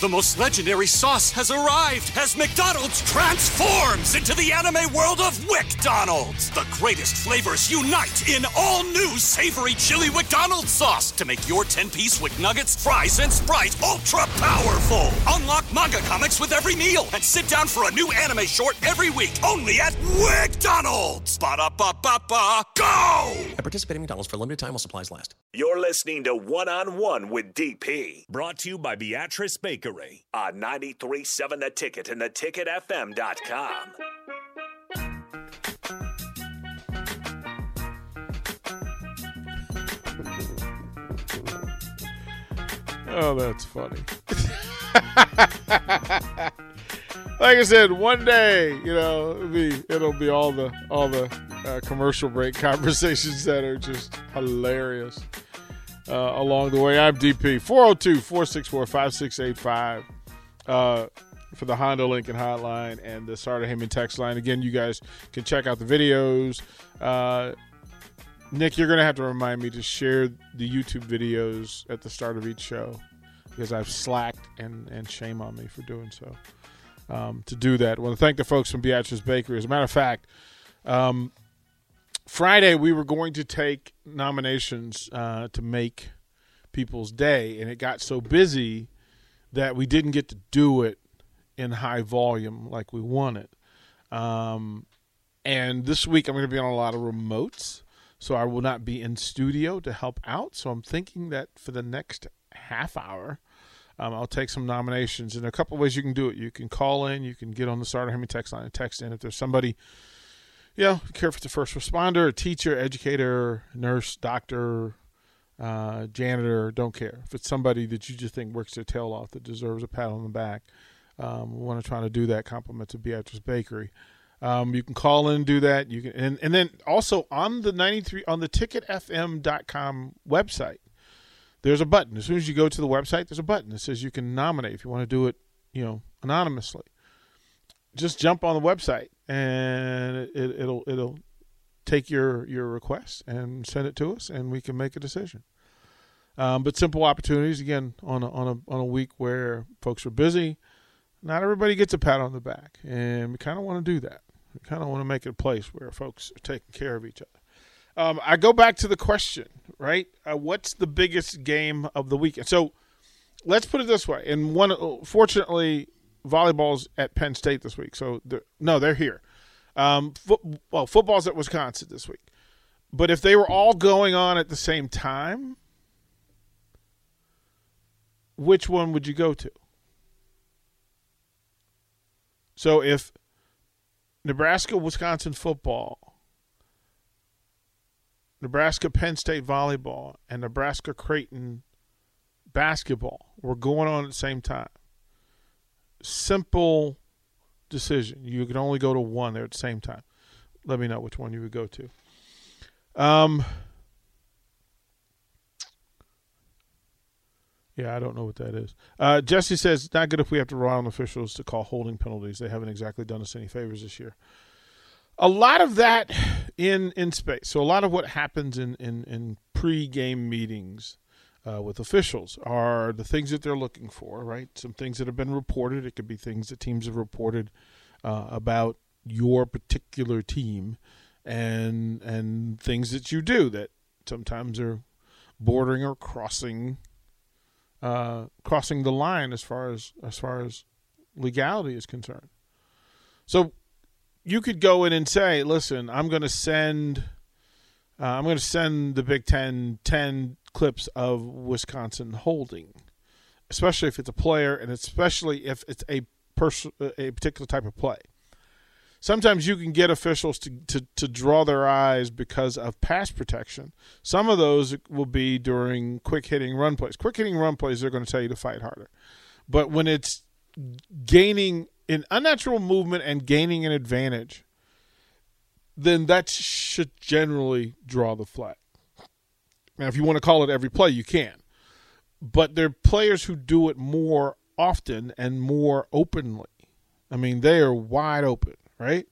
The most legendary sauce has arrived as McDonald's transforms into the anime world of WickDonald's. The greatest flavors unite in all new savory chili McDonald's sauce to make your 10-piece Wick Nuggets, fries, and Sprite ultra powerful. Unlock manga comics with every meal and sit down for a new anime short every week only at WickDonald's. Ba-da-ba-ba-ba, go! At participating in McDonald's for a limited time while supplies last. You're listening to One on One with DP Brought to you by Beatrice Bakery. on 93.7 The Ticket and theticketfm.com. Oh, that's funny. like I said, one day, you know, it'll be it'll be all the all the uh, commercial break conversations that are just hilarious uh, along the way. I'm DP 402 464 5685 uh, for the Honda Lincoln Hotline and the Sartor Hamann text line. Again, you guys can check out the videos. Uh, Nick, you're going to have to remind me to share the YouTube videos at the start of each show because I've slacked and, and shame on me for doing so. Um, to do that, I want to thank the folks from Beatrice Bakery. As a matter of fact, um, Friday we were going to take nominations uh, to make people's day, and it got so busy that we didn't get to do it in high volume like we wanted. Um, and this week I'm going to be on a lot of remotes, so I will not be in studio to help out. So I'm thinking that for the next half hour, um, I'll take some nominations. And a couple ways you can do it. You can call in, you can get on the Sartor Hamann text line and text in if there's somebody, you know, care if it's a first responder, a teacher, educator, nurse, doctor, uh, janitor, don't care. If it's somebody that you just think works their tail off that deserves a pat on the back, um, we want to try to do that. Compliment to Beatrice Bakery. Um, you can call in and do that. You can, and, and then also on the 93 on the ticketfm.com website, there's a button. As soon as you go to the website, there's a button that says you can nominate if you want to do it, you know, anonymously. Just jump on the website and it, it, it'll it'll take your your request and send it to us, and we can make a decision. Um, but simple opportunities again on a, on a on a week where folks are busy. Not everybody gets a pat on the back, and we kind of want to do that. We kind of want to make it a place where folks are taking care of each other. Um, I go back to the question, right? Uh, what's the biggest game of the weekend? So let's put it this way. And one, fortunately, volleyball's at Penn State this week. So they're, no, they're here. Um, fo- well, football's at Wisconsin this week. But if they were all going on at the same time, which one would you go to? So if Nebraska Wisconsin football, Nebraska Penn State volleyball, and Nebraska Creighton basketball were going on at the same time, simple decision. You can only go to one there at the same time. Let me know which one you would go to. Um, yeah, I don't know what that is. Uh, Jesse says it's not good if we have to rely on officials to call holding penalties. They haven't exactly done us any favors this year. A lot of that in in space. So a lot of what happens in in, in pre-game meetings uh, with officials are the things that they're looking for, right? Some things that have been reported. It could be things that teams have reported uh, about your particular team, and and things that you do that sometimes are bordering or crossing uh, crossing the line as far as as far as legality is concerned. So you could go in and say, "Listen, I'm going to send." Uh, I'm going to send the Big Ten 10 clips of Wisconsin holding, especially if it's a player and especially if it's a pers- a particular type of play. Sometimes you can get officials to, to, to draw their eyes because of pass protection. Some of those will be during quick hitting run plays. Quick hitting run plays, they're going to tell you to fight harder. But when it's gaining an unnatural movement and gaining an advantage, then that should generally draw the flag. Now, if you want to call it every play, you can. But there are players who do it more often and more openly. I mean, they are wide open, right?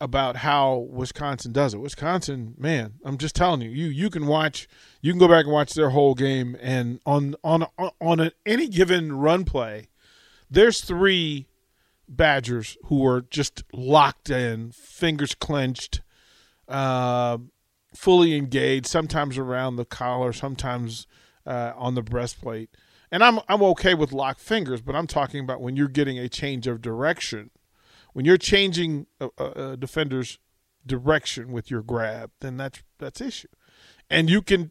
about how Wisconsin does it. Wisconsin, man, I'm just telling you, you you can watch, you can go back and watch their whole game, and on on on a, any given run play, there's three Badgers who are just locked in, fingers clenched, uh, fully engaged. Sometimes around the collar, sometimes uh, on the breastplate. And I'm I'm okay with locked fingers, but I'm talking about when you're getting a change of direction when you're changing a, a, a defender's direction with your grab, then that's that's issue, and you can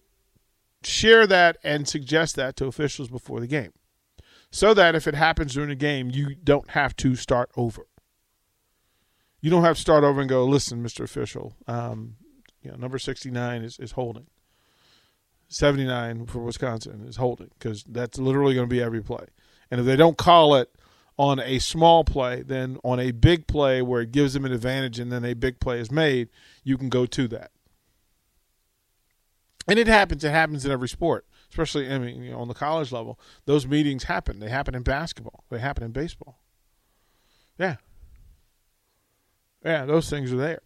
share that and suggest that to officials before the game, so that if it happens during the game, you don't have to start over. You don't have to start over and go, listen, Mister Official, um, you know, number sixty nine is is holding. 79 for Wisconsin is holding because that's literally going to be every play. And if they don't call it, on a small play then on a big play where it gives them an advantage and then a big play is made, you can go to that. And it happens. It happens in every sport, especially I mean, you know, on the college level. Those meetings happen. They happen in basketball. They happen in baseball. Yeah. Yeah, those things are there.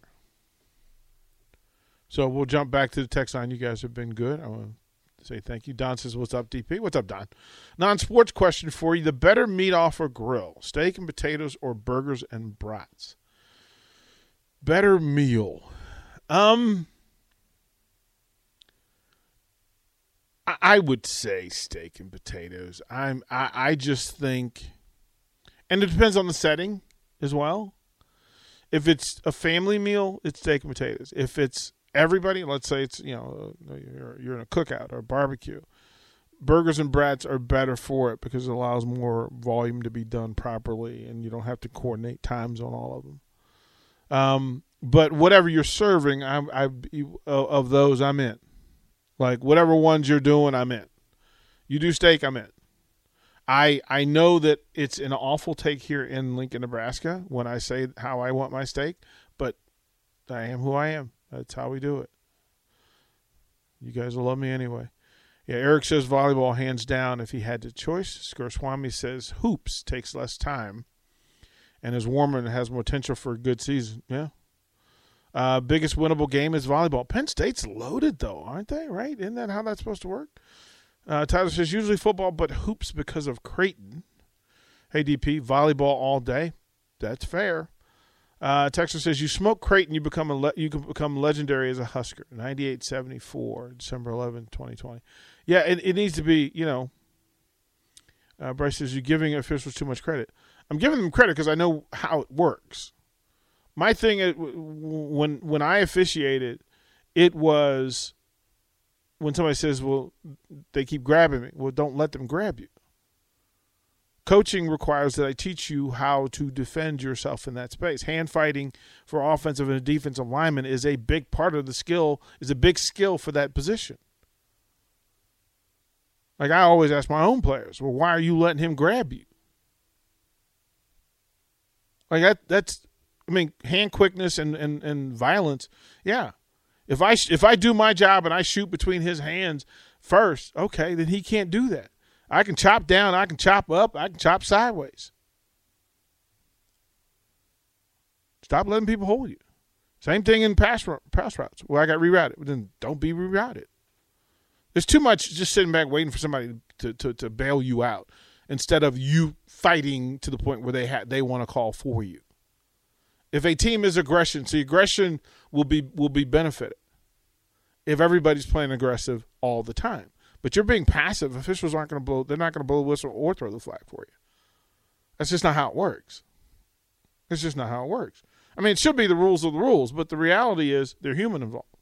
So we'll jump back to the text line. You guys have been good. I want to say thank you. Don says, What's up, DP? What's up, Don? Non sports question for you. The better meat off a grill, steak and potatoes or burgers and brats? Better meal. Um, I, would say steak and potatoes. I'm I, I just think and it depends on the setting as well. If it's a family meal, it's steak and potatoes. If it's everybody, let's say it's you know you're, you're in a cookout or a barbecue, burgers and brats are better for it because it allows more volume to be done properly, and you don't have to coordinate times on all of them. Um, but whatever you're serving, I, I of those I'm in. Like whatever ones you're doing, I'm in. You do steak, I'm in. I I know that it's an awful take here in Lincoln, Nebraska when I say how I want my steak, but I am who I am. That's how we do it. You guys will love me anyway. Yeah, Eric says volleyball hands down if he had the choice. Skurswamy says hoops takes less time and is warmer and has more potential for a good season. Yeah. Uh, biggest winnable game is volleyball. Penn State's loaded though, aren't they? Right? Isn't that how that's supposed to work? Uh, Tyler says usually football, but hoops because of Creighton. Hey DP, volleyball all day. That's fair. Uh, Texas says you smoke Creighton, you become a le- you can become legendary as a Husker. Ninety eight seventy four, December 11, 2020. Yeah, it, it needs to be. You know, uh, Bryce says you're giving officials too much credit. I'm giving them credit because I know how it works. My thing is, when when I officiated, it was when somebody says, "Well, they keep grabbing me." Well, don't let them grab you coaching requires that I teach you how to defend yourself in that space. Hand fighting for offensive and defensive linemen is a big part of the skill, is a big skill for that position. Like I always ask my own players, well, why are you letting him grab you? Like that that's I mean, hand quickness and, and, and violence, yeah. If I if I do my job and I shoot between his hands first, okay, then he can't do that. I can chop down, I can chop up, I can chop sideways. Stop letting people hold you. Same thing in pass, pass routes where I got rerouted. Then don't be rerouted. There's too much just sitting back waiting for somebody to, to, to bail you out instead of you fighting to the point where they ha- they want to call for you. If a team is aggression, see aggression will be will be benefited if everybody's playing aggressive all the time. But you're being passive. Officials aren't going to blow. They're not going to blow the whistle or throw the flag for you. That's just not how it works. It's just not how it works. I mean, it should be the rules of the rules, but the reality is they're human involved.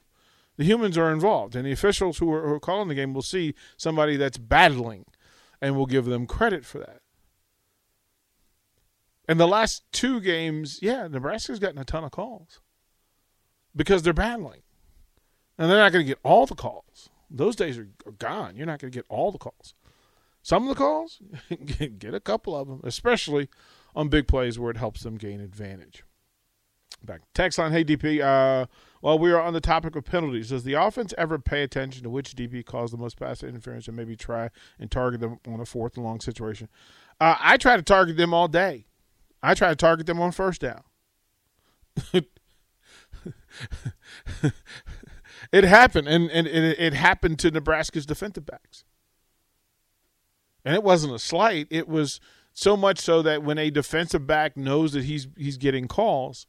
The humans are involved, and the officials who are, who are calling the game will see somebody that's battling, and will give them credit for that. And the last two games, yeah, Nebraska's gotten a ton of calls because they're battling, and they're not going to get all the calls. Those days are, are gone. You're not going to get all the calls. Some of the calls, get a couple of them, especially on big plays where it helps them gain advantage. Back text line, hey DP. Uh, while we are on the topic of penalties, does the offense ever pay attention to which DP caused the most pass interference and maybe try and target them on a fourth and long situation? Uh, I try to target them all day. I try to target them on first down. it happened, and, and it, it happened to Nebraska's defensive backs. And it wasn't a slight. It was so much so that when a defensive back knows that he's he's getting calls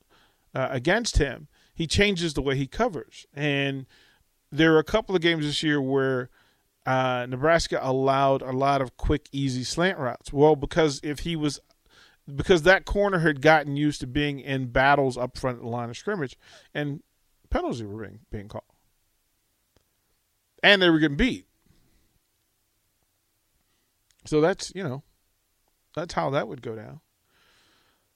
uh, against him, he changes the way he covers. And there are a couple of games this year where uh, Nebraska allowed a lot of quick, easy slant routes. Well, because if he was because that corner had gotten used to being in battles up front of the line of scrimmage, and penalties were being being called, and they were getting beat. So that's you know, that's how that would go down.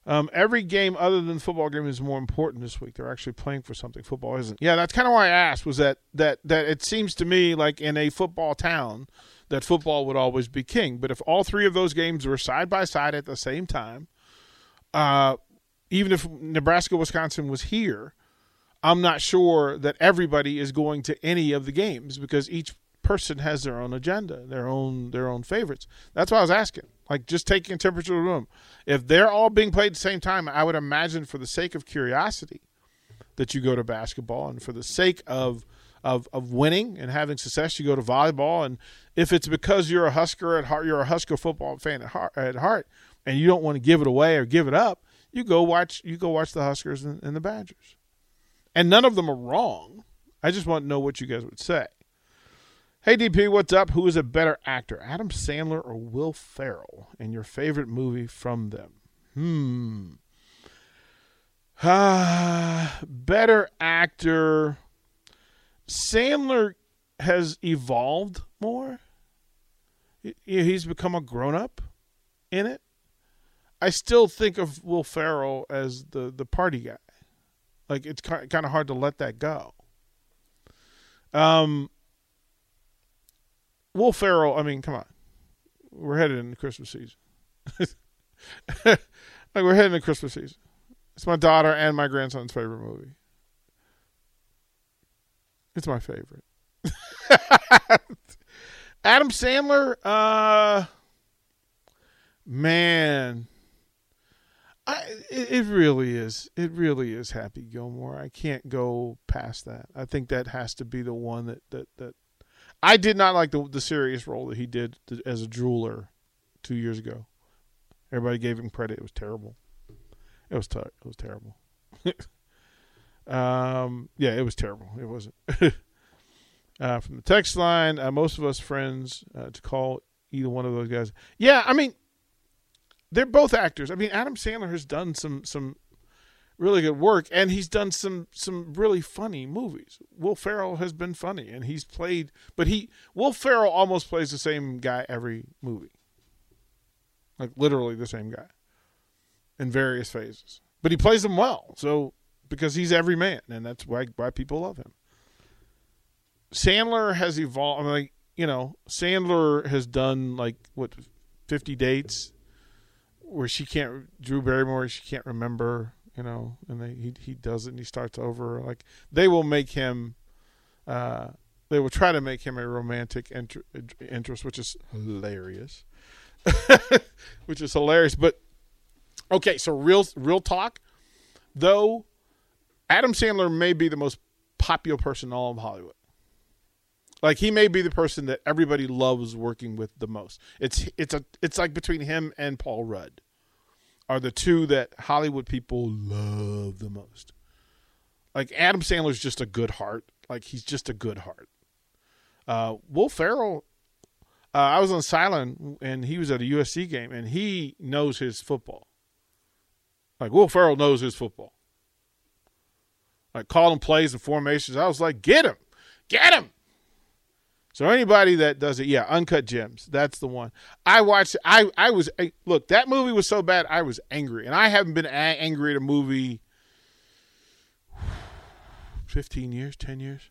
Um, every game other than the football game is more important this week. They're actually playing for something. Football isn't. Yeah, that's kind of why I asked. Was that that that it seems to me like in a football town that football would always be king. But if all three of those games were side by side at the same time, uh, even if Nebraska Wisconsin was here, I'm not sure that everybody is going to any of the games because each person has their own agenda, their own their own favorites. That's why I was asking. Like just taking a temperature of the room. If they're all being played at the same time, I would imagine for the sake of curiosity that you go to basketball and for the sake of of of winning and having success, you go to volleyball. And if it's because you're a Husker at heart, you're a Husker football fan at heart, at heart and you don't want to give it away or give it up, you go watch you go watch the Huskers and, and the Badgers. And none of them are wrong. I just want to know what you guys would say. Hey DP, what's up? Who is a better actor, Adam Sandler or Will Ferrell? And your favorite movie from them? Hmm. Ah, better actor. Sandler has evolved more. He's become a grown up in it. I still think of Will Ferrell as the the party guy. Like it's kind of hard to let that go. Um, Will Ferrell, I mean, come on. We're headed into Christmas season. like we're heading into Christmas season. It's my daughter and my grandson's favorite movie. It's my favorite. Adam Sandler, uh man. I, it, really is. It really is Happy Gilmore. I can't go past that. I think that has to be the one that that that I did not like the the serious role that he did as a jeweler two years ago. Everybody gave him credit. It was terrible. It was t- it was terrible. um, yeah, it was terrible. It wasn't. uh, from the text line, uh, most of us friends uh, to call either one of those guys. Yeah, I mean, they're both actors. I mean, Adam Sandler has done some some really good work, and he's done some some really funny movies. Will Ferrell has been funny, and he's played, but he Will Ferrell almost plays the same guy every movie, like literally the same guy, in various phases. But he plays them well, so because he's every man, and that's why why people love him. Sandler has evolved. I mean, like, you know, Sandler has done like what fifty dates where she can't Drew Barrymore she can't remember you know, and they, he he does it and he starts over. Like they will make him, uh, they will try to make him a romantic inter- interest, which is hilarious, which is hilarious. But okay, so real real talk, though, Adam Sandler may be the most popular person in all of Hollywood. Like he may be the person that everybody loves working with the most. It's it's a it's like between him and Paul Rudd are the two that Hollywood people love the most. Like Adam Sandler's just a good heart. Like he's just a good heart. Uh, Will Ferrell, uh, I was on silent and he was at a USC game and he knows his football. Like Will Ferrell knows his football. Like calling plays and formations. I was like, get him, get him. So anybody that does it, yeah, Uncut Gems, that's the one. I watched. I I was eh, look. That movie was so bad. I was angry, and I haven't been angry at a movie. Fifteen years, ten years.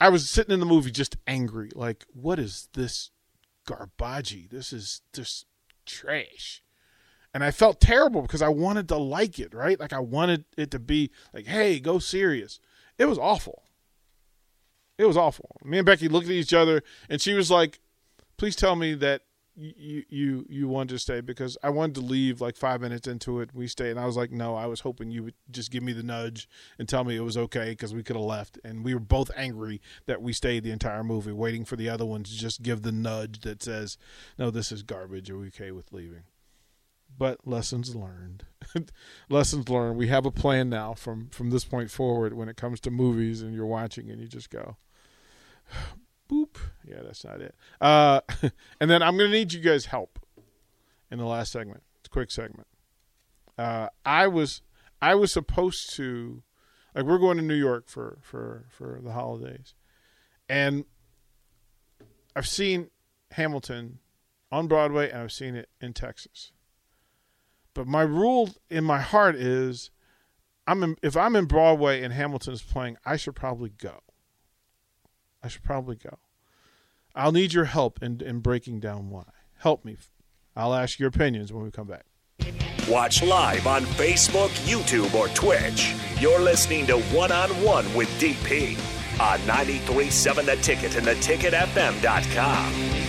I was sitting in the movie just angry. Like, what is this garbage? This is just trash. And I felt terrible because I wanted to like it, right? Like I wanted it to be like, hey, go serious. It was awful. It was awful. Me and Becky looked at each other, and she was like, "Please tell me that you you you wanted to stay because I wanted to leave like five minutes into it. We stayed, and I was like, no, I was hoping you would just give me the nudge and tell me it was okay because we could have left. And we were both angry that we stayed the entire movie, waiting for the other one to just give the nudge that says, no, this is garbage. Are we okay with leaving? But lessons learned. lessons learned. We have a plan now from from this point forward when it comes to movies, and you're watching, and you just go boop. Yeah, that's not it. Uh, and then I'm going to need you guys' help in the last segment. It's a quick segment. Uh, I was I was supposed to like we're going to New York for for for the holidays, and I've seen Hamilton on Broadway and I've seen it in Texas. But my rule in my heart is, I'm in, if I'm in Broadway and Hamilton's playing, I should probably go. I should probably go. I'll need your help in, in breaking down why. Help me. I'll ask your opinions when we come back. Watch live on Facebook, YouTube, or Twitch. You're listening to One on One with DP on 937 The Ticket and theticketfm.com.